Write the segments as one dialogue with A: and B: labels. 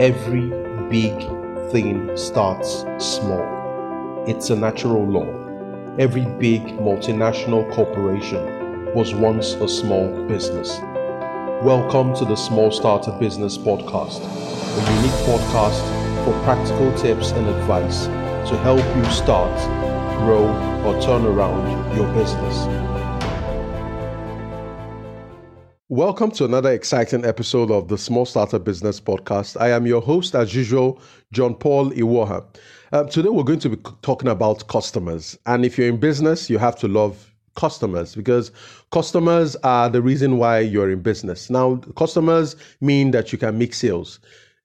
A: Every big thing starts small. It's a natural law. Every big multinational corporation was once a small business. Welcome to the Small Starter Business Podcast, a unique podcast for practical tips and advice to help you start, grow, or turn around your business. Welcome to another exciting episode of the Small Starter Business Podcast. I am your host, as usual, John Paul Iwuoha. Uh, today, we're going to be talking about customers. And if you're in business, you have to love customers because customers are the reason why you're in business. Now, customers mean that you can make sales.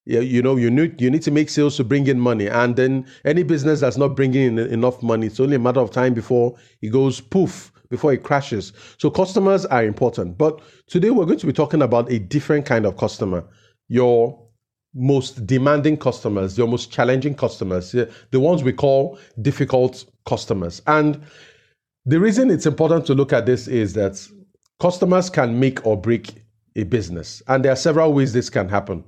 A: You know, you need you need to make sales to bring in money, and then any business that's not bringing in enough money, it's only a matter of time before it goes poof before it crashes. So customers are important. But today we're going to be talking about a different kind of customer. Your most demanding customers, your most challenging customers, the ones we call difficult customers. And the reason it's important to look at this is that customers can make or break a business. And there are several ways this can happen.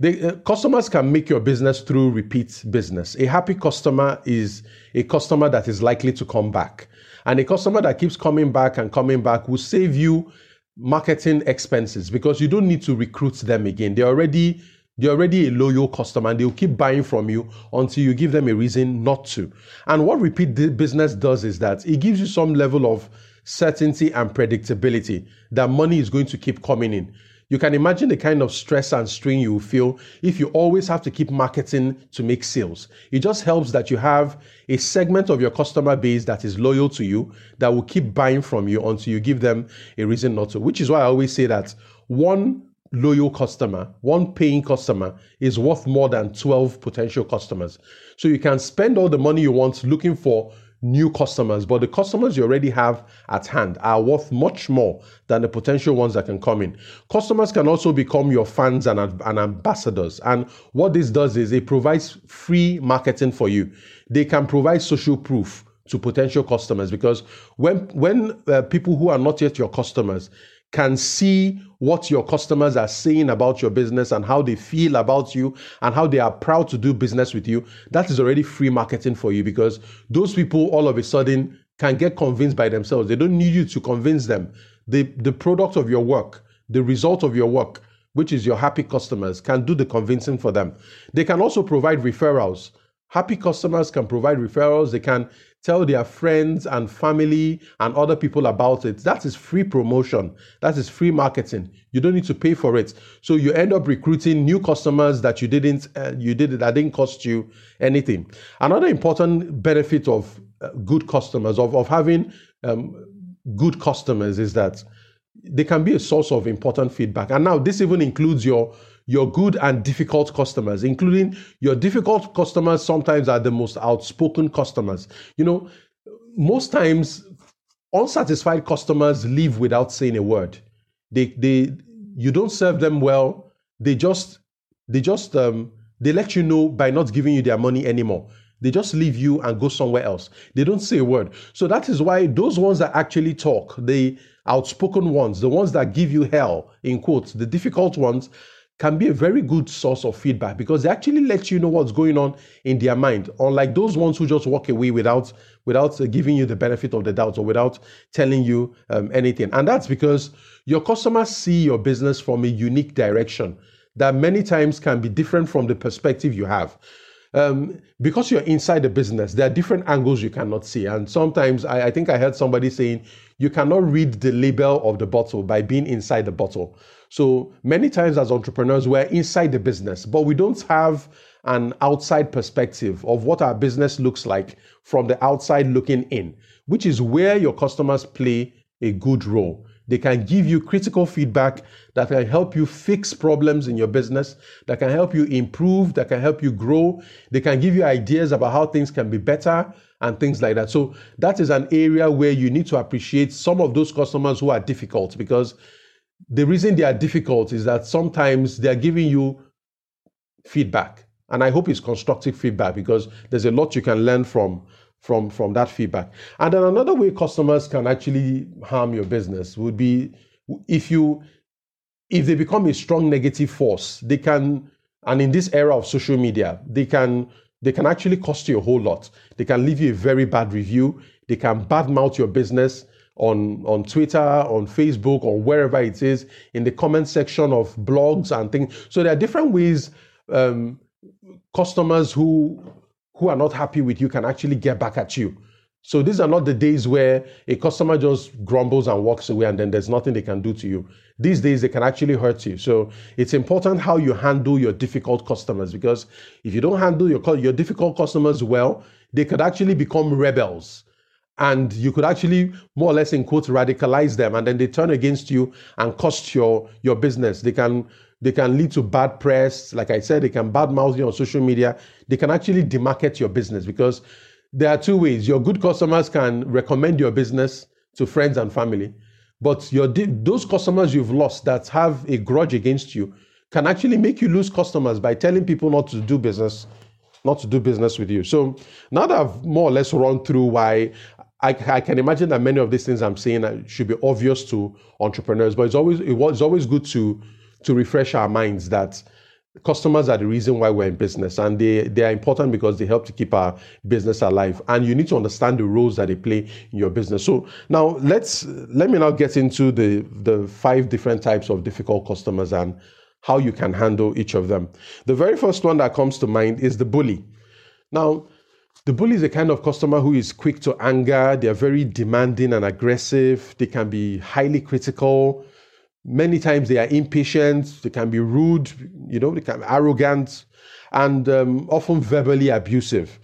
A: The uh, customers can make your business through repeat business. A happy customer is a customer that is likely to come back. And a customer that keeps coming back and coming back will save you marketing expenses because you don't need to recruit them again. They're already they're already a loyal customer and they'll keep buying from you until you give them a reason not to. And what repeat business does is that it gives you some level of certainty and predictability that money is going to keep coming in. You can imagine the kind of stress and strain you will feel if you always have to keep marketing to make sales. It just helps that you have a segment of your customer base that is loyal to you, that will keep buying from you until you give them a reason not to. Which is why I always say that one loyal customer, one paying customer is worth more than 12 potential customers. So you can spend all the money you want looking for new customers, but the customers you already have at hand are worth much more than the potential ones that can come in. Customers can also become your fans and, and ambassadors. And what this does is it provides free marketing for you. They can provide social proof to potential customers because when when uh, people who are not yet your customers can see what your customers are saying about your business and how they feel about you and how they are proud to do business with you, that is already free marketing for you because those people all of a sudden can get convinced by themselves. They don't need you to convince them. The, the product of your work, the result of your work, which is your happy customers, can do the convincing for them. They can also provide referrals. Happy customers can provide referrals. They can tell their friends and family and other people about it. That is free promotion. That is free marketing. You don't need to pay for it. So you end up recruiting new customers that you didn't uh, you did that didn't cost you anything. Another important benefit of uh, good customers of of having um, good customers is that they can be a source of important feedback. And now this even includes your your good and difficult customers, including your difficult customers sometimes are the most outspoken customers. You know, most times unsatisfied customers leave without saying a word. They they you don't serve them well. They just they just um they let you know by not giving you their money anymore. They just leave you and go somewhere else. They don't say a word. So that is why those ones that actually talk, the outspoken ones, the ones that give you hell, in quotes, the difficult ones, can be a very good source of feedback because they actually let you know what's going on in their mind unlike those ones who just walk away without without uh, giving you the benefit of the doubt or without telling you um, anything and that's because your customers see your business from a unique direction that many times can be different from the perspective you have um, because you're inside the business, there are different angles you cannot see. And sometimes I, I, think I heard somebody saying you cannot read the label of the bottle by being inside the bottle. So many times as entrepreneurs, we're inside the business, but we don't have an outside perspective of what our business looks like from the outside looking in, which is where your customers play a good role. They can give you critical feedback that can help you fix problems in your business, that can help you improve, that can help you grow. They can give you ideas about how things can be better and things like that. So, that is an area where you need to appreciate some of those customers who are difficult because the reason they are difficult is that sometimes they are giving you feedback. And I hope it's constructive feedback because there's a lot you can learn from from from that feedback. And then another way customers can actually harm your business would be if you if they become a strong negative force, they can And in this era of social media, they can they can actually cost you a whole lot. They can leave you a very bad review. They can badmouth your business on, on Twitter, on Facebook, or wherever it is, in the comment section of blogs and things. So there are different ways um, customers who who are not happy with you can actually get back at you. So these are not the days where a customer just grumbles and walks away and then there's nothing they can do to you. These days they can actually hurt you. So it's important how you handle your difficult customers because if you don't handle your your difficult customers well, they could actually become rebels. And you could actually more or less in quotes radicalize them and then they turn against you and cost your your business. They can they can lead to bad press. Like I said, they can badmouth you on social media. They can actually demarket your business because there are two ways. Your good customers can recommend your business to friends and family, but your those customers you've lost that have a grudge against you can actually make you lose customers by telling people not to do business, not to do business with you. So now that I've more or less run through why I, I, can imagine that many of these things I'm saying uh, should be obvious to entrepreneurs, but it's always it was always good to to refresh our minds that customers are the reason why we're in business and they, they are important because they help to keep our business alive and you need to understand the roles that they play in your business. So now let's let me now get into the the five different types of difficult customers and how you can handle each of them. The very first one that comes to mind is the bully. Now the bully is a kind of customer who is quick to anger. They are very demanding and aggressive. They can be highly critical. Many times they are impatient, they can be rude, you know, they can be arrogant, and um, often verbally abusive.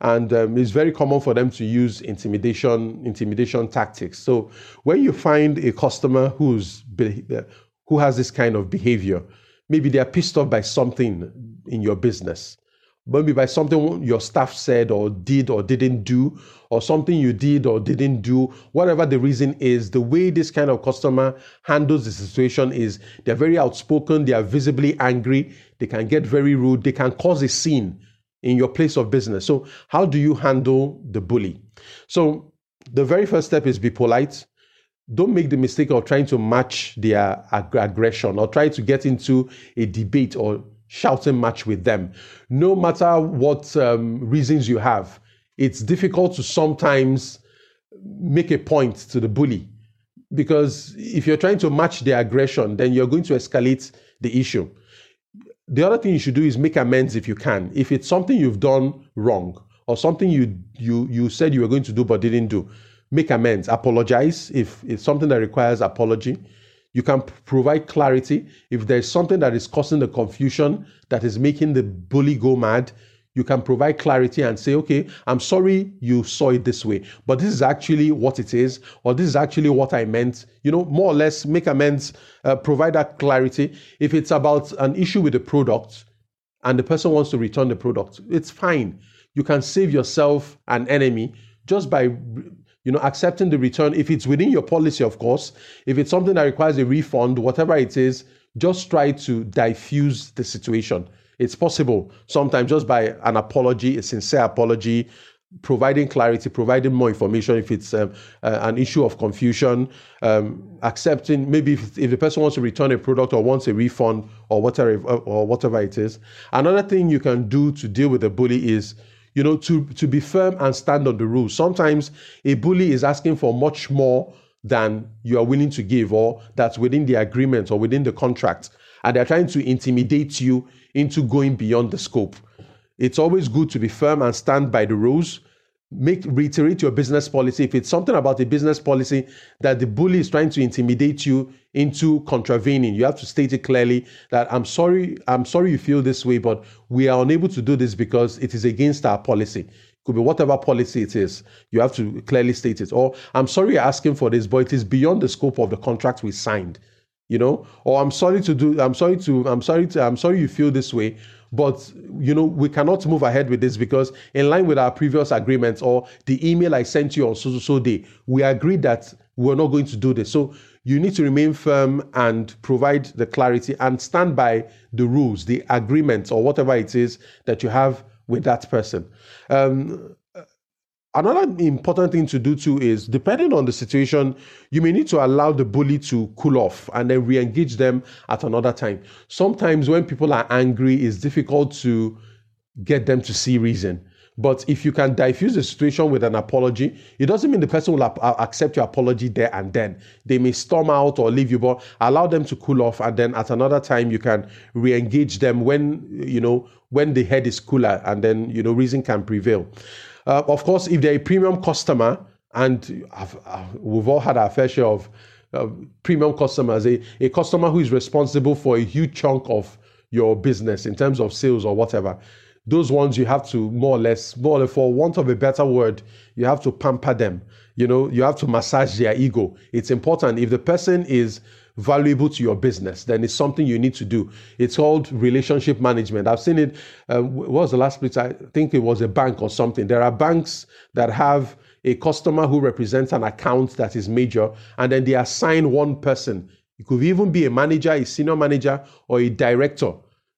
A: And um, it's very common for them to use intimidation, intimidation tactics. So when you find a customer who's who has this kind of behavior, maybe they are pissed off by something in your business, maybe by something your staff said or did or didn't do, or something you did or didn't do, whatever the reason is, the way this kind of customer handles the situation is they're very outspoken, they are visibly angry, they can get very rude, they can cause a scene in your place of business. So, how do you handle the bully? So, the very first step is be polite. Don't make the mistake of trying to match their ag- aggression or try to get into a debate or shouting match with them. No matter what um, reasons you have, it's difficult to sometimes make a point to the bully because if you're trying to match their aggression, then you're going to escalate the issue. The other thing you should do is make amends if you can. If it's something you've done wrong or something you you you said you were going to do but didn't do, make amends. Apologize if it's something that requires apology you can provide clarity. If there's something that is causing the confusion that is making the bully go mad, you can provide clarity and say, okay, I'm sorry you saw it this way, but this is actually what it is, or this is actually what I meant. You know, more or less make amends, uh, provide that clarity. If it's about an issue with the product and the person wants to return the product, it's fine. You can save yourself an enemy just by you know, accepting the return if it's within your policy, of course. If it's something that requires a refund, whatever it is, just try to diffuse the situation. It's possible sometimes just by an apology, a sincere apology, providing clarity, providing more information if it's um, uh, an issue of confusion, um, accepting maybe if, if, the person wants to return a product or wants a refund or whatever or whatever it is. Another thing you can do to deal with a bully is you know, to, to be firm and stand on the rules. Sometimes a bully is asking for much more than you are willing to give, or that's within the agreement or within the contract. And they're trying to intimidate you into going beyond the scope. It's always good to be firm and stand by the rules make reiterate your business policy. If it's something about a business policy that the bully is trying to intimidate you into contravening you have to state it clearly that i'm sorry i'm sorry you feel this way but we are unable to do this because it is against our policy. Could be whatever policy it is you have to clearly state it. Or i'm sorry you're asking for this but it is beyond the scope of the contract we signed you know? Or i'm sorry to do i'm sorry to i'm sorry to i'm sorry you feel this way but you know we cannot move ahead with this because in line with our previous agreements or the email i sent you on so so so day we agreed that we're not going to do this. So you need to remain firm and provide the clarity and stand by the rules the agreements or whatever it is that you have with that person. Um, another important thing to do too is depending on the situation you may need to allow the bully to cool off and then re-engage them at another time sometimes when people are angry it's difficult to get them to see reason but if you can diffuse the situation with an apology, it doesn't mean the person will ap- uh, accept your apology there and then. They may storm out or leave you, but allow them to cool off, and then at another time you can re-engage them when you know when the head is cooler, and then you know reason can prevail. Uh, of course, if they're a premium customer, and I've, I've, we've all had our fair share of uh, premium customers, a, a customer who is responsible for a huge chunk of your business in terms of sales or whatever those ones you have to more or less, more or less, for want of a better word, you have to pamper them. You know, you have to massage their ego. It's important. If the person is valuable to your business, then it's something you need to do. It's called relationship management. I've seen it. Uh, what was the last place? I think it was a bank or something. There are banks that have a customer who represents an account that is major, and then they assign one person. It could even be a manager, a senior manager, or a director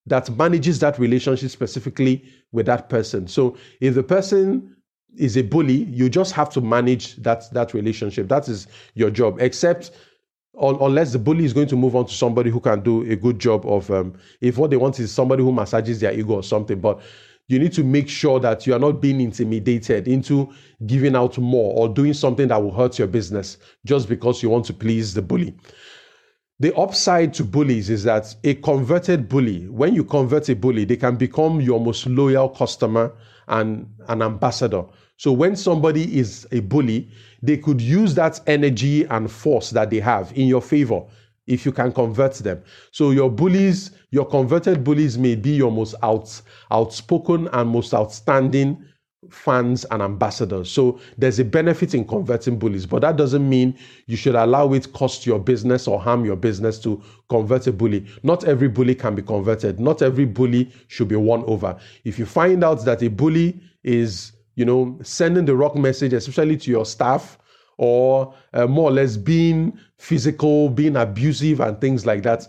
A: that manages that relationship specifically with that person. So if the person is a bully, you just have to manage that that relationship. That is your job. Except unless the bully is going to move on to somebody who can do a good job of um, if what they want is somebody who massages their ego or something but you need to make sure that you are not being intimidated into giving out more or doing something that will hurt your business just because you want to please the bully the upside to bullies is that a converted bully, when you convert a bully, they can become your most loyal customer and an ambassador. So when somebody is a bully, they could use that energy and force that they have in your favor if you can convert them. So your bullies, your converted bullies may be your most out, outspoken and most outstanding fans and ambassadors. So there's a benefit in converting bullies, but that doesn't mean you should allow it cost your business or harm your business to convert a bully. Not every bully can be converted. Not every bully should be won over. If you find out that a bully is, you know, sending the wrong message, especially to your staff, or uh, more or less being physical, being abusive, and things like that.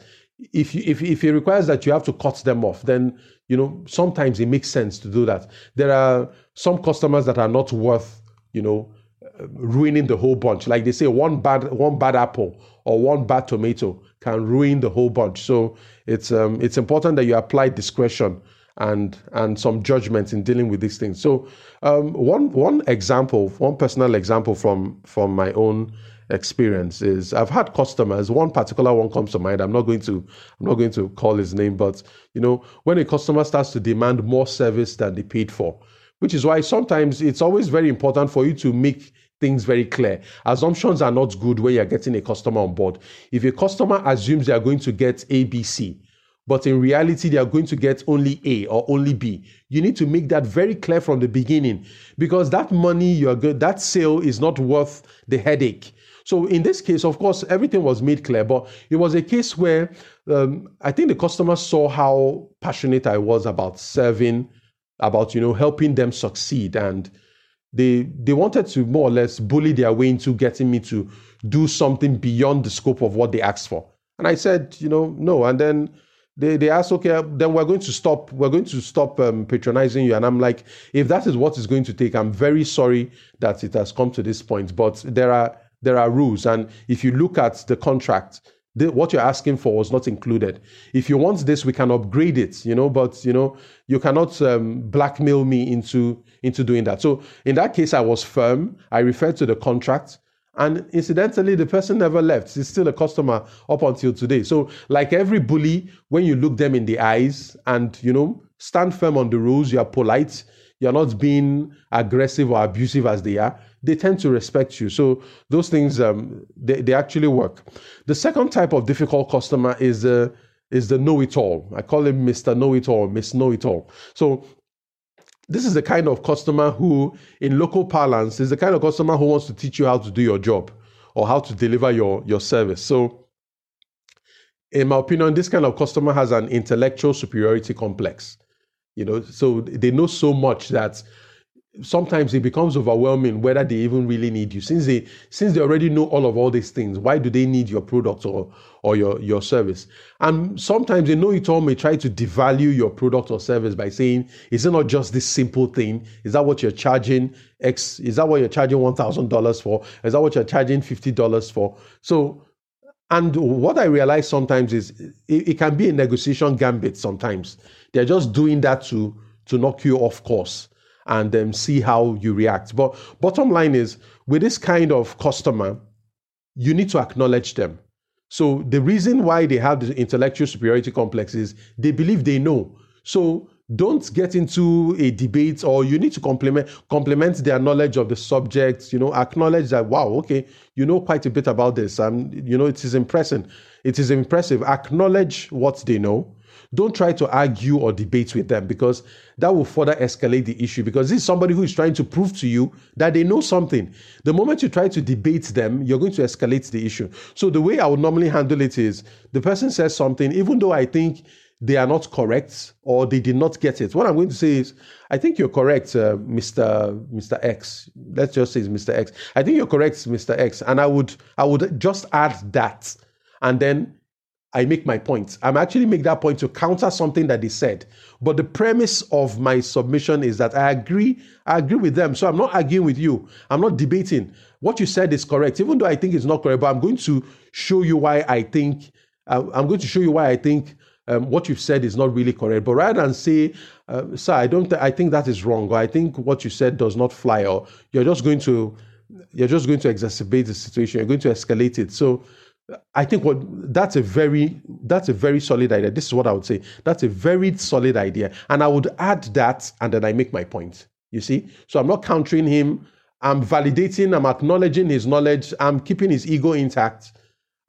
A: If, you, if, if it requires that you have to cut them off, then you know sometimes it makes sense to do that. There are some customers that are not worth, you know, ruining the whole bunch. Like they say, one bad one bad apple or one bad tomato can ruin the whole bunch. So it's um, it's important that you apply discretion and and some judgment in dealing with these things. So um, one one example, one personal example from from my own experience is I've had customers. One particular one comes to mind. I'm not going to I'm not going to call his name, but you know when a customer starts to demand more service than they paid for which is why sometimes it's always very important for you to make things very clear. Assumptions are not good when you're getting a customer on board. If a customer assumes they are going to get A, B, C, but in reality they are going to get only A or only B, you need to make that very clear from the beginning because that money you're good, that sale is not worth the headache. So in this case, of course, everything was made clear, but it was a case where um, I think the customer saw how passionate I was about serving about you know helping them succeed. And they they wanted to more or less bully their way into getting me to do something beyond the scope of what they asked for. And i said you know no. And then they, they asked okay then we're going to stop we're going to stop um, patronizing you and i'm like if that is what it's going to take i'm very sorry that it has come to this point but there are there are rules and if you look at the contract the, what you're asking for was not included. If you want this, we can upgrade it, you know, but you know, you cannot um, blackmail me into into doing that. So in that case, I was firm. I referred to the contract. And incidentally, the person never left. He's still a customer up until today. So, like every bully, when you look them in the eyes and you know, stand firm on the rules, you are polite, you're not being aggressive or abusive as they are, they tend to respect you. So those things um, they, they actually work. The second type of difficult customer is the uh, is the know-it-all. I call him Mr. Know-it-all, Miss Know-it-all. So this is the kind of customer who, in local parlance, is the kind of customer who wants to teach you how to do your job or how to deliver your, your service. So, in my opinion, this kind of customer has an intellectual superiority complex. You know, so they know so much that sometimes it becomes overwhelming whether they even really need you since they since they already know all of all these things why do they need your product or or your, your service. And sometimes they know it all may try to devalue your product or service by saying, is it not just this simple thing? Is that what you're charging X? Is that what you're charging $1,000 for? Is that what you're charging $50 for? So, and what I realize sometimes is it, it can be a negotiation gambit sometimes. They're just doing that to, to knock you off course and um, see how you react. But bottom line is, with this kind of customer, you need to acknowledge them. So the reason why they have the intellectual superiority complex is they believe they know. So don't get into a debate or you need to complement complement their knowledge of the subject you know acknowledge that wow okay you know quite a bit about this and you know it is impressive. It is impressive. Acknowledge what they know don't try to argue or debate with them because that will further escalate the issue. Because this is somebody who is trying to prove to you that they know something. The moment you try to debate them, you're going to escalate the issue. So the way I would normally handle it is the person says something, even though I think they are not correct or they did not get it. What I'm going to say is, I think you're correct, uh, Mr. Mr. X. Let's just say it's Mr. X. I think you're correct, Mr. X, and I would I would just add that, and then I make my point. I'm actually make that point to counter something that they said. But the premise of my submission is that I agree, I agree with them. So I'm not arguing with you. I'm not debating. What you said is correct, even though I think it's not correct, but I'm going to show you why I think uh, I'm going to show you why I think um, what you've said is not really correct. But rather than say, uh, sir, I don't, th- I think that is wrong, or I think what you said does not fly, or you're just going to, you're just going to exacerbate the situation. You're going to escalate it. So I think what that's a very that's a very solid idea. This is what I would say. That's a very solid idea. And I would add that and then I make my point. You see? So I'm not countering him. I'm validating, I'm acknowledging his knowledge, I'm keeping his ego intact.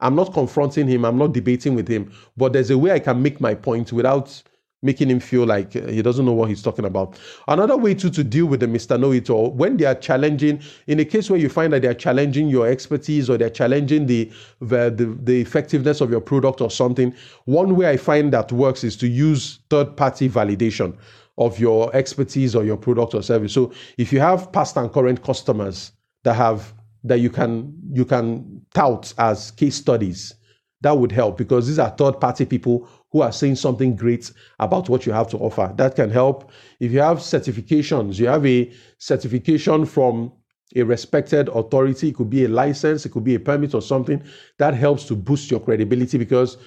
A: I'm not confronting him, I'm not debating with him. But there's a way I can make my point without making him feel like uh, he doesn't know what he's talking about. Another way to, to deal with the Mr. Know It All, when they are challenging, in a case where you find that they're challenging your expertise or they're challenging the, the, the, the effectiveness of your product or something, one way I find that works is to use third party validation of your expertise or your product or service. So if you have past and current customers that have that you can you can tout as case studies, that would help because these are third party people who are saying something great about what you have to offer. That can help. If you have certifications, you have a certification from a respected authority, it could be a license, it could be a permit or something, that helps to boost your credibility because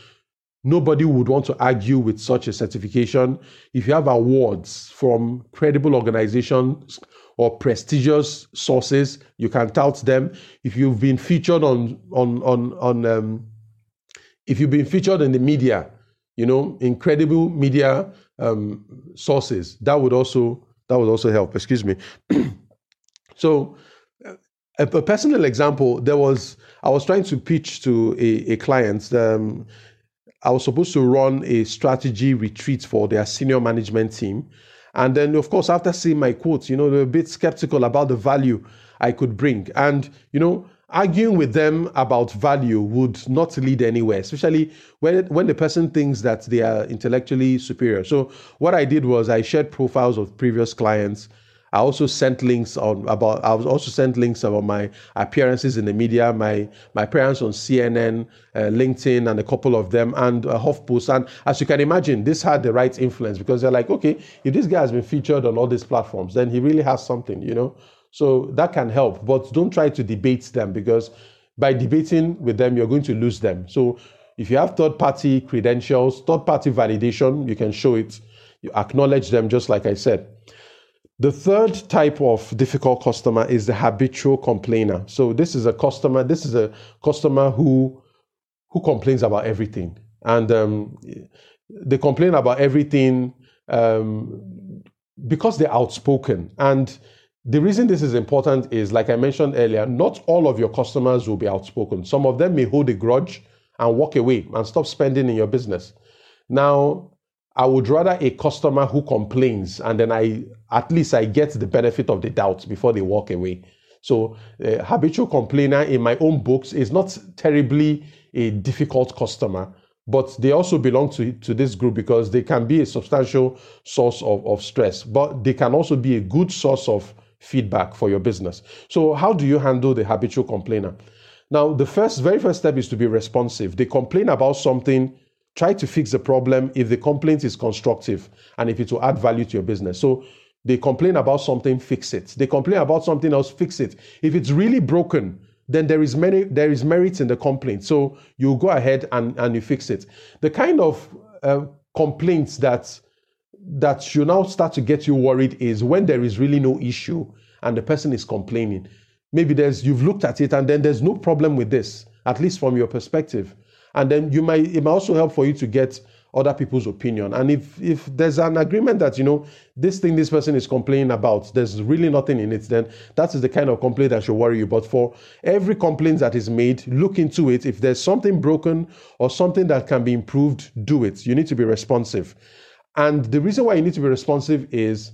A: nobody would want to argue with such a certification. If you have awards from credible organizations or prestigious sources, you can tout them. If you've been featured on on on on um, if you've been featured in the media, you know, incredible media um, sources. That would also that would also help. Excuse me. so, a, a, personal example. There was I was trying to pitch to a, a client. Um, I was supposed to run a strategy retreat for their senior management team. And then, of course, after seeing my quotes, you know, they're a bit skeptical about the value I could bring. And, you know, arguing with them about value would not lead anywhere, especially when when the person thinks that they are intellectually superior. So what I did was I shared profiles of previous clients. I also sent links on about. I was also sent links about my appearances in the media, my my appearance on CNN, uh, LinkedIn, and a couple of them, and uh, HuffPost. And as you can imagine, this had the right influence because they're like, okay, if this guy has been featured on all these platforms, then he really has something, you know. So that can help, but don't try to debate them because by debating with them, you're going to lose them. So if you have third party credentials, third party validation, you can show it, you acknowledge them, just like I said. The third type of difficult customer is the habitual complainer. So this is a customer, this is a customer who who complains about everything. And um, they complain about everything um, because they're outspoken. And the reason this is important is, like I mentioned earlier, not all of your customers will be outspoken. Some of them may hold a grudge and walk away and stop spending in your business. Now, I would rather a customer who complains and then I at least I get the benefit of the doubt before they walk away. So, a habitual complainer in my own books is not terribly a difficult customer, but they also belong to, to this group because they can be a substantial source of, of stress, but they can also be a good source of feedback for your business. So, how do you handle the habitual complainer? Now, the first, very first step is to be responsive. They complain about something, try to fix the problem if the complaint is constructive and if it will add value to your business. So they complain about something, fix it. They complain about something else, fix it. If it's really broken, then there is many there is merit in the complaint. So you go ahead and, and you fix it. The kind of uh, complaints that that should now start to get you worried is when there is really no issue and the person is complaining. Maybe there's you've looked at it and then there's no problem with this, at least from your perspective. And then you might it might also help for you to get other people's opinion. And if if there's an agreement that you know this thing this person is complaining about, there's really nothing in it, then that is the kind of complaint that should worry you. But for every complaint that is made, look into it. If there's something broken or something that can be improved, do it. You need to be responsive. And the reason why you need to be responsive is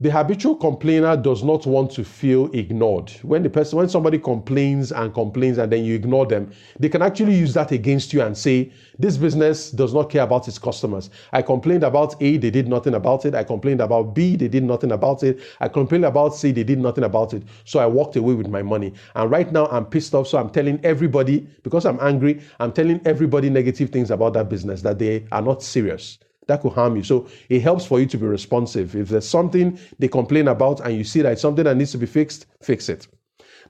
A: the habitual complainer does not want to feel ignored. When the person, when somebody complains and complains and then you ignore them, they can actually use that against you and say, this business does not care about its customers. I complained about A, they did nothing about it. I complained about B, they did nothing about it. I complained about C, they did nothing about it. So I walked away with my money. And right now I'm pissed off. So I'm telling everybody, because I'm angry, I'm telling everybody negative things about that business that they are not serious that could harm you. So it helps for you to be responsive. If there's something they complain about and you see that it's something that needs to be fixed, fix it.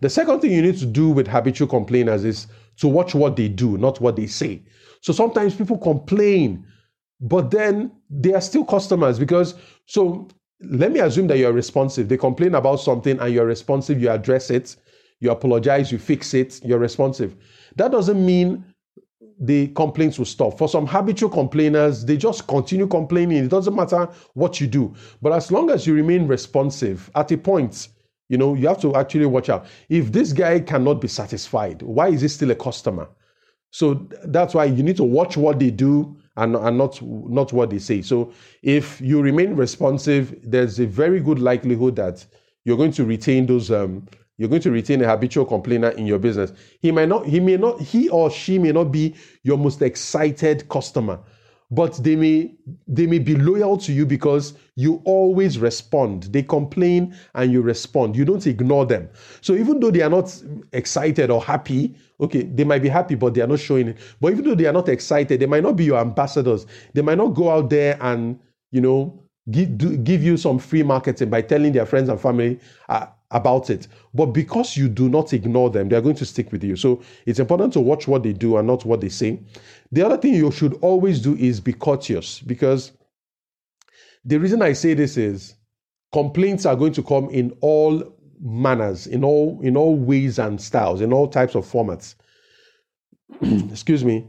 A: The second thing you need to do with habitual complainers is to watch what they do, not what they say. So sometimes people complain, but then they are still customers because so let me assume that you're responsive. They complain about something and you're responsive, you address it, you apologize, you fix it, you're responsive. That doesn't mean the complaints will stop. For some habitual complainers, they just continue complaining. It doesn't matter what you do. But as long as you remain responsive, at a point, you know, you have to actually watch out. If this guy cannot be satisfied, why is he still a customer? So that's why you need to watch what they do and, and not, not what they say. So if you remain responsive, there's a very good likelihood that you're going to retain those um, you're going to retain a habitual complainer in your business. He might not, he may not, he or she may not be your most excited customer, but they may they may be loyal to you because you always respond. They complain and you respond. You don't ignore them. So even though they are not excited or happy, okay, they might be happy, but they are not showing it. But even though they are not excited, they might not be your ambassadors. They might not go out there and you know give do, give you some free marketing by telling their friends and family. Uh, about it. But because you do not ignore them, they are going to stick with you. So it's important to watch what they do and not what they say. The other thing you should always do is be courteous because the reason I say this is complaints are going to come in all manners, in all in all ways and styles, in all types of formats. Excuse me.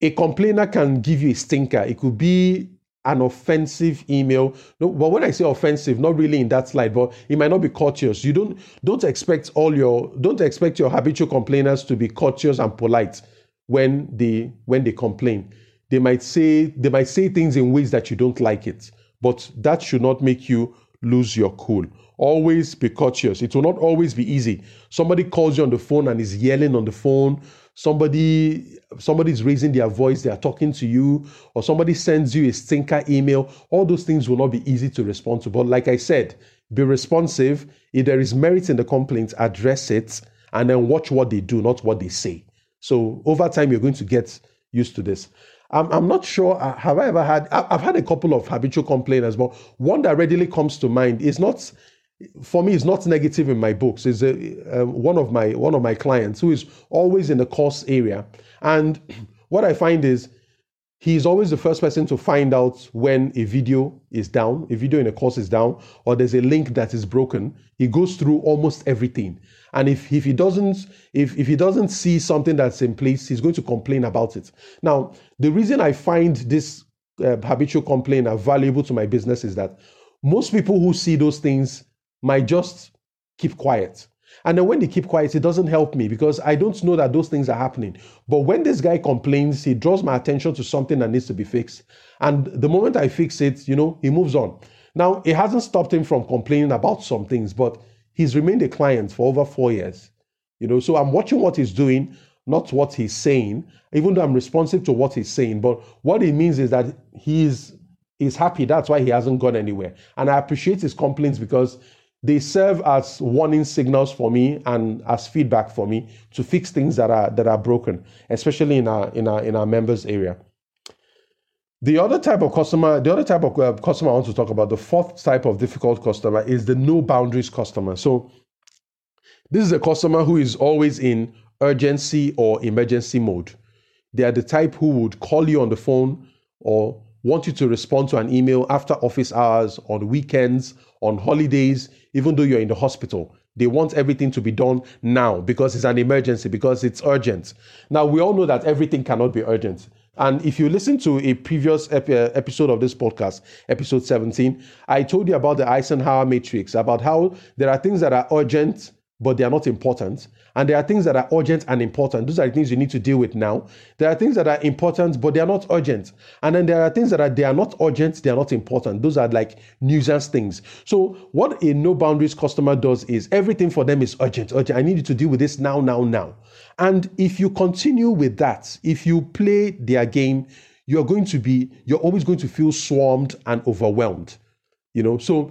A: A complainer can give you a stinker. It could be an offensive email. No, but when I say offensive, not really in that slide, but it might not be courteous. You don't don't expect all your don't expect your habitual complainers to be courteous and polite when they when they complain. They might say they might say things in ways that you don't like it, but that should not make you lose your cool. Always be courteous. It will not always be easy. Somebody calls you on the phone and is yelling on the phone somebody somebody's raising their voice they are talking to you or somebody sends you a stinker email all those things will not be easy to respond to. But like i said be responsive. If there is merit in the complaint address it and then watch what they do not what they say. So over time you're going to get used to this. I'm, I'm not sure uh, have i ever had i've had a couple of habitual complainers but one that readily comes to mind is not for me it's not negative in my books. Is uh, one of my one of my clients who is always in the course area. And what i find is he's always the first person to find out when a video is down a video in a course is down or there's a link that is broken. He goes through almost everything. And if, if he doesn't if, if he doesn't see something that's in place he's going to complain about it. Now the reason i find this uh, habitual complainer valuable to my business is that most people who see those things might just keep quiet. And then when they keep quiet, it doesn't help me because I don't know that those things are happening. But when this guy complains, he draws my attention to something that needs to be fixed. And the moment I fix it, you know, he moves on. Now, it hasn't stopped him from complaining about some things, but he's remained a client for over four years. You know, so I'm watching what he's doing, not what he's saying, even though I'm responsive to what he's saying. But what it means is that he's he's happy. That's why he hasn't gone anywhere. And I appreciate his complaints because they serve as warning signals for me and as feedback for me to fix things that are that are broken, especially in our in our in our members area. The other type of customer, the other type of uh, customer I want to talk about, the fourth type of difficult customer is the no boundaries customer. So this is a customer who is always in urgency or emergency mode. They are the type who would call you on the phone or want you to respond to an email after office hours, on weekends, on holidays, even though you're in the hospital. They want everything to be done now because it's an emergency, because it's urgent. Now, we all know that everything cannot be urgent. And if you listen to a previous ep- episode of this podcast, episode 17, I told you about the Eisenhower matrix, about how there are things that are urgent but they are not important. And there are things that are urgent and important. Those are the things you need to deal with now. There are things that are important, but they are not urgent. And then there are things that are they are not urgent, they are not important. Those are like nuisance things. So what a no boundaries customer does is everything for them is urgent, urgent. I need you to deal with this now, now, now. And if you continue with that, if you play their game, you're going to be, you're always going to feel swarmed and overwhelmed. You know, so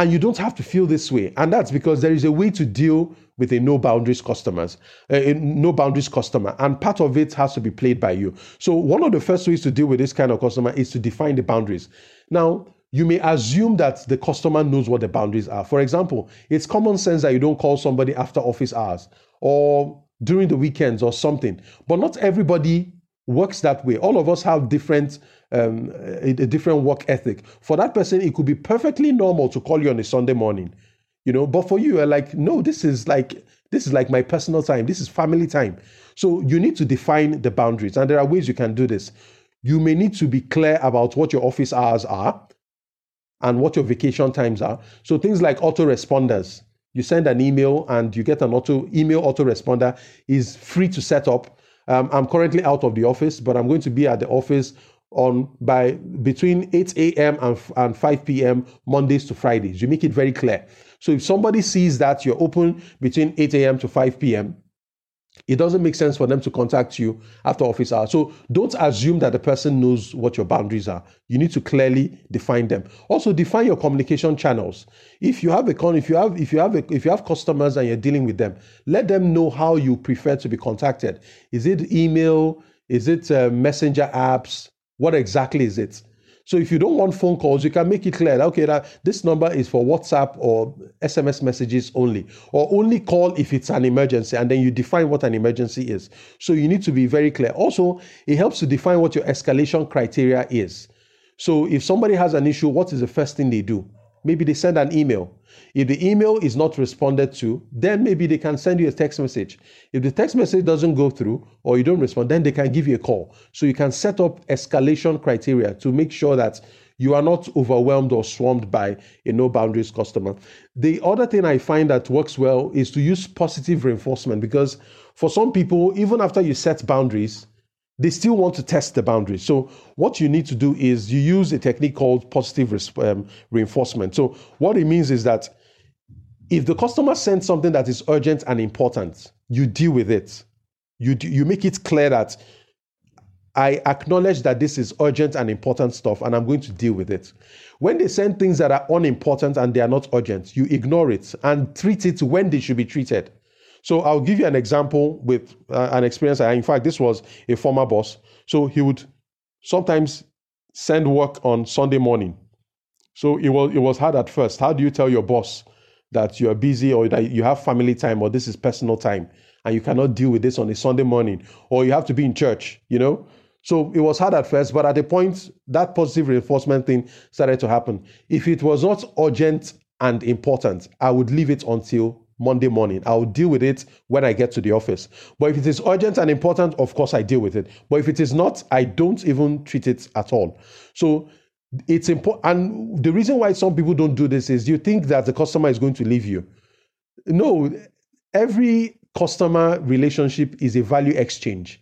A: and you don't have to feel this way. And that's because there is a way to deal with a no boundaries customers, a no boundaries customer, and part of it has to be played by you. So one of the first ways to deal with this kind of customer is to define the boundaries. Now, you may assume that the customer knows what the boundaries are. For example, it's common sense that you don't call somebody after office hours or during the weekends or something. But not everybody works that way. All of us have different um, a, a, different work ethic. For that person, it could be perfectly normal to call you on a Sunday morning, you know. But for you, you're like, no, this is like this is like my personal time. This is family time. So you need to define the boundaries, and there are ways you can do this. You may need to be clear about what your office hours are and what your vacation times are. So things like autoresponders. You send an email and you get an auto email autoresponder is free to set up. Um, I'm currently out of the office, but I'm going to be at the office on by between 8 a.m. And, and 5 p.m. Mondays to Fridays. You make it very clear. So if somebody sees that you're open between 8 a.m. to 5 p.m., it doesn't make sense for them to contact you after office hours. So don't assume that the person knows what your boundaries are. You need to clearly define them. Also define your communication channels. If you have a con, if you have if you have a, if you have customers and you're dealing with them, let them know how you prefer to be contacted. Is it email? Is it uh, messenger apps? What exactly is it? So if you don't want phone calls, you can make it clear okay, that this number is for WhatsApp or SMS messages only, or only call if it's an emergency, and then you define what an emergency is. So you need to be very clear. Also, it helps to define what your escalation criteria is. So if somebody has an issue, what is the first thing they do? Maybe they send an email. If the email is not responded to, then maybe they can send you a text message. If the text message doesn't go through or you don't respond, then they can give you a call. So you can set up escalation criteria to make sure that you are not overwhelmed or swarmed by a no boundaries customer. The other thing I find that works well is to use positive reinforcement because for some people, even after you set boundaries, they still want to test the boundaries. So, what you need to do is you use a technique called positive um, reinforcement. So, what it means is that if the customer sends something that is urgent and important, you deal with it. You, you make it clear that I acknowledge that this is urgent and important stuff, and I'm going to deal with it. When they send things that are unimportant and they are not urgent, you ignore it and treat it when they should be treated. So I'll give you an example with uh, an experience. In fact, this was a former boss. So he would sometimes send work on Sunday morning. So it was it was hard at first. How do you tell your boss that you are busy or that you have family time or this is personal time and you cannot deal with this on a Sunday morning or you have to be in church, you know? So it was hard at first, but at the point that positive reinforcement thing started to happen. If it was not urgent and important, I would leave it until Monday morning. I'll deal with it when I get to the office. But if it is urgent and important, of course I deal with it. But if it is not, I don't even treat it at all. So it's important. And the reason why some people don't do this is you think that the customer is going to leave you. No, every customer relationship is a value exchange.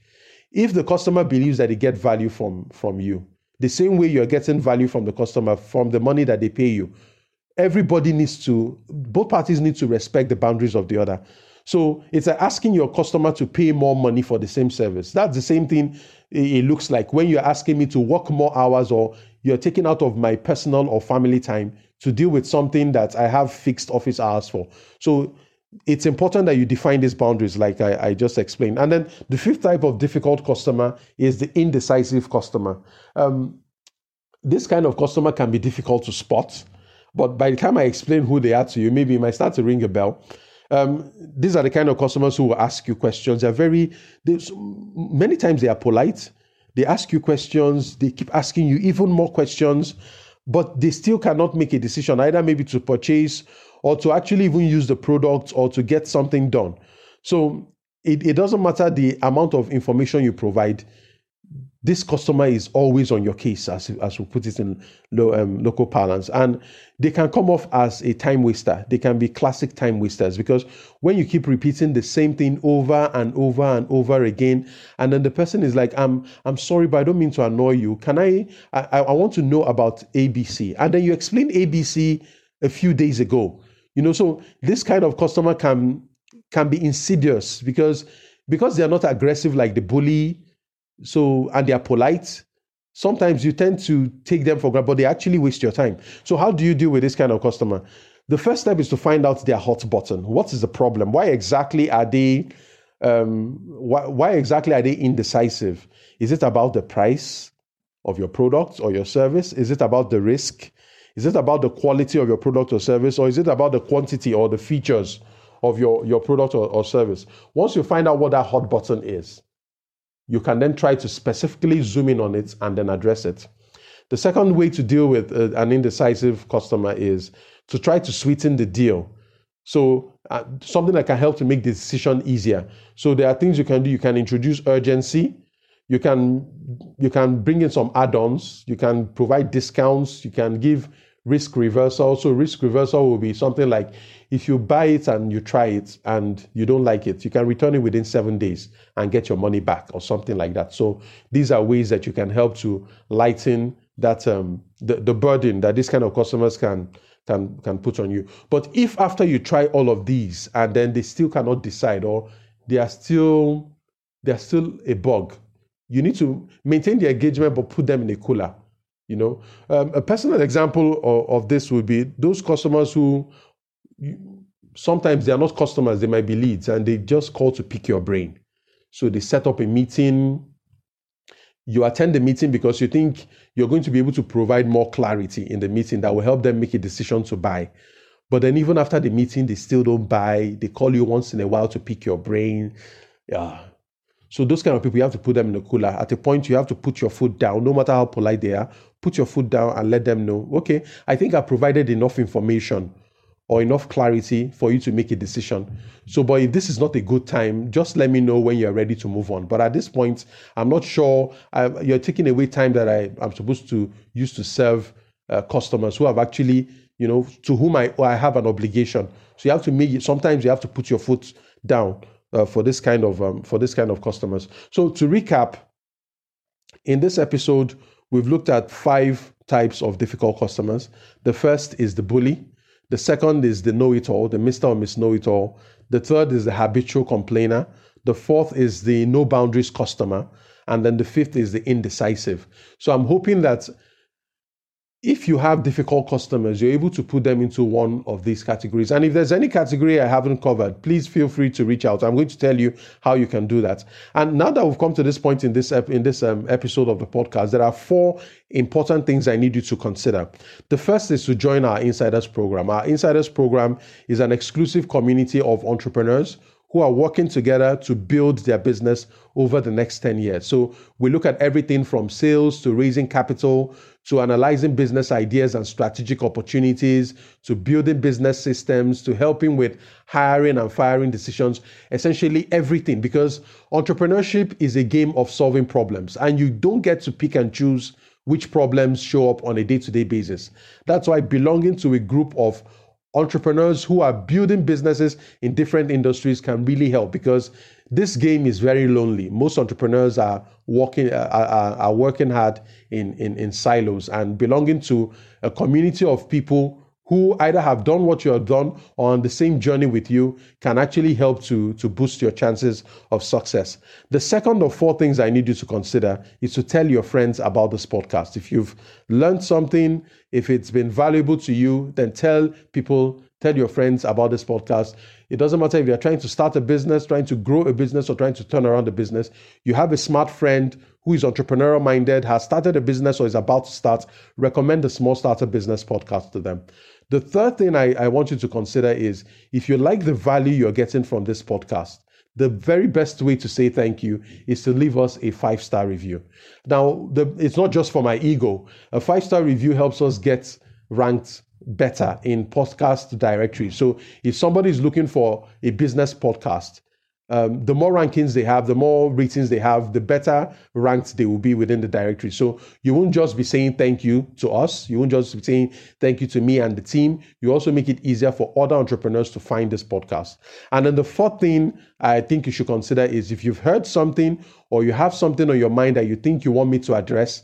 A: If the customer believes that they get value from, from you, the same way you're getting value from the customer from the money that they pay you, everybody needs to, both parties need to respect the boundaries of the other. So it's like asking your customer to pay more money for the same service. That's the same thing it looks like when you're asking me to work more hours or you're taking out of my personal or family time to deal with something that I have fixed office hours for. So it's important that you define these boundaries, like I, I, just explained. And then the fifth type of difficult customer is the indecisive customer. Um, this kind of customer can be difficult to spot, but by the time I explain who they are to you, maybe it might start to ring a bell. Um, these are the kind of customers who will ask you questions. They're very, many times they are polite. They ask you questions. They keep asking you even more questions, but they still cannot make a decision either maybe to purchase or to actually even use the product or to get something done. So it, it doesn't matter the amount of information you provide this customer is always on your case, as, as we put it in low, um, local parlance. And they can come off as a time waster. They can be classic time wasters because when you keep repeating the same thing over and over and over again, and then the person is like, I'm, I'm sorry, but I don't mean to annoy you. Can I, I, I want to know about ABC. And then you explain ABC a few days ago. You know, so this kind of customer can, can be insidious because, because they're not aggressive like the bully, so, and they are polite. Sometimes you tend to take them for granted, but they actually waste your time. So, how do you deal with this kind of customer? The first step is to find out their hot button. What is the problem? Why exactly are they? Um, why, why exactly are they indecisive? Is it about the price of your product or your service? Is it about the risk? Is it about the quality of your product or service? Or is it about the quantity or the features of your, your product or, or service? Once you find out what that hot button is, you can then try to specifically zoom in on it and then address it. The second way to deal with uh, an indecisive customer is to try to sweeten the deal. So, uh, something that can help to make the decision easier. So, there are things you can do. You can introduce urgency. You can you can bring in some add-ons. You can provide discounts. You can give risk reversal. So, risk reversal will be something like if you buy it and you try it and you don't like it, you can return it within seven days and get your money back or something like that. So these are ways that you can help to lighten that um, the, the burden that these kind of customers can can can put on you. But if after you try all of these and then they still cannot decide or they are still they are still a bug, you need to maintain the engagement but put them in a cooler. You know, um, a personal example of, of this would be those customers who sometimes they are not customers, they might be leads, and they just call to pick your brain. So they set up a meeting. You attend the meeting because you think you're going to be able to provide more clarity in the meeting that will help them make a decision to buy. But then, even after the meeting, they still don't buy. They call you once in a while to pick your brain. Yeah. So, those kind of people, you have to put them in a cooler. At a point, you have to put your foot down, no matter how polite they are. Put your foot down and let them know, okay, I think I provided enough information or enough clarity for you to make a decision. So, but if this is not a good time, just let me know when you're ready to move on. But at this point, I'm not sure I, you're taking away time that I, am supposed to use to serve uh, customers who have actually, you know, to whom I, I have an obligation. So you have to make it, sometimes you have to put your foot down uh, for this kind of um, for this kind of customers. So to recap, in this episode, we've looked at five types of difficult customers. The first is the bully. The second is the know it all, the Mr. or Miss Know It All. The third is the habitual complainer. The fourth is the no boundaries customer. And then the fifth is the indecisive. So I'm hoping that if you have difficult customers, you're able to put them into one of these categories. And if there's any category I haven't covered, please feel free to reach out. I'm going to tell you how you can do that. And now that we've come to this point in this ep- in this um, episode of the podcast, there are four important things I need you to consider. The first is to join our Insiders program. Our Insiders program is an exclusive community of entrepreneurs who are working together to build their business over the next 10 years. So we look at everything from sales to raising capital to analyzing business ideas and strategic opportunities to building business systems to helping with hiring and firing decisions, essentially everything because entrepreneurship is a game of solving problems and you don't get to pick and choose which problems show up on a day-to-day basis. That's why belonging to a group of entrepreneurs who are building businesses in different industries can really help because this game is very lonely. Most entrepreneurs are working uh, are, are working hard in, in in silos and belonging to a community of people who either have done what you have done or on the same journey with you can actually help to, to boost your chances of success. The second of four things I need you to consider is to tell your friends about this podcast. If you've learned something, if it's been valuable to you, then tell people, tell your friends about this podcast. It doesn't matter if you're trying to start a business, trying to grow a business, or trying to turn around a business. You have a smart friend who is entrepreneurial minded, has started a business or is about to start, recommend the Small Starter Business podcast to them. The third thing I, I want you to consider is if you like the value you're getting from this podcast, the very best way to say thank you is to leave us a five star review. Now, the, it's not just for my ego. A five star review helps us get ranked better in podcast directory. So if somebody is looking for a business podcast, um, the more rankings they have, the more ratings they have, the better ranked they will be within the directory. So you won't just be saying thank you to us. You won't just be saying thank you to me and the team. You also make it easier for other entrepreneurs to find this podcast. And then the fourth thing I think you should consider is if you've heard something or you have something on your mind that you think you want me to address,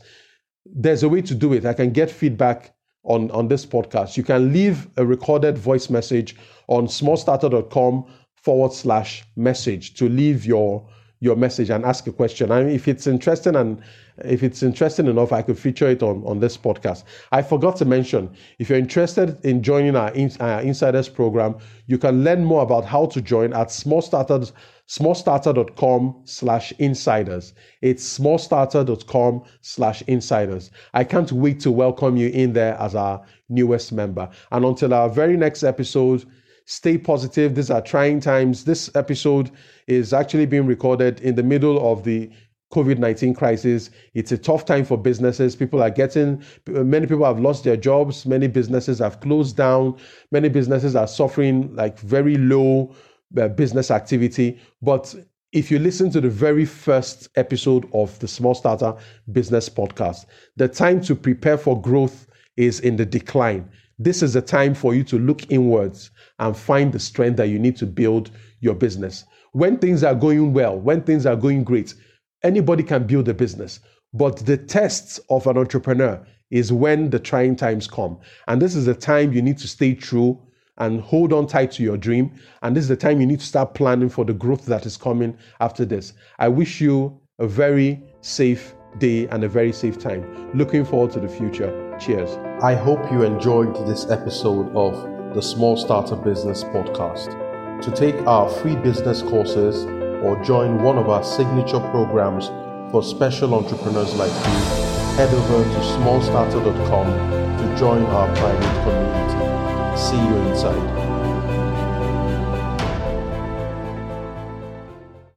A: there's a way to do it. I can get feedback on, on this podcast. You can leave a recorded voice message on smallstarter.com forward slash message to leave your your message and ask a question. I mean, if it's interesting and if it's interesting enough, I could feature it on, on this podcast. I forgot to mention, if you're interested in joining our, in, our insiders program, you can learn more about how to join at smallstarters, smallstarter.com slash insiders. It's smallstarter.com slash insiders. I can't wait to welcome you in there as our newest member. And until our very next episode, Stay positive. These are trying times. This episode is actually being recorded in the middle of the COVID 19 crisis. It's a tough time for businesses. People are getting, many people have lost their jobs. Many businesses have closed down. Many businesses are suffering like very low uh, business activity. But if you listen to the very first episode of the Small Starter Business Podcast, the time to prepare for growth is in the decline. This is a time for you to look inwards and find the strength that you need to build your business. When things are going well, when things are going great, anybody can build a business. But the tests of an entrepreneur is when the trying times come. And this is the time you need to stay true and hold on tight to your dream. And this is the time you need to start planning for the growth that is coming after this. I wish you a very safe day and a very safe time. Looking forward to the future. Cheers. I hope you enjoyed this episode of the Small Starter Business Podcast. To take our free business courses or join one of our signature programs for special entrepreneurs like you, head over to smallstarter.com to join our private community. See you inside.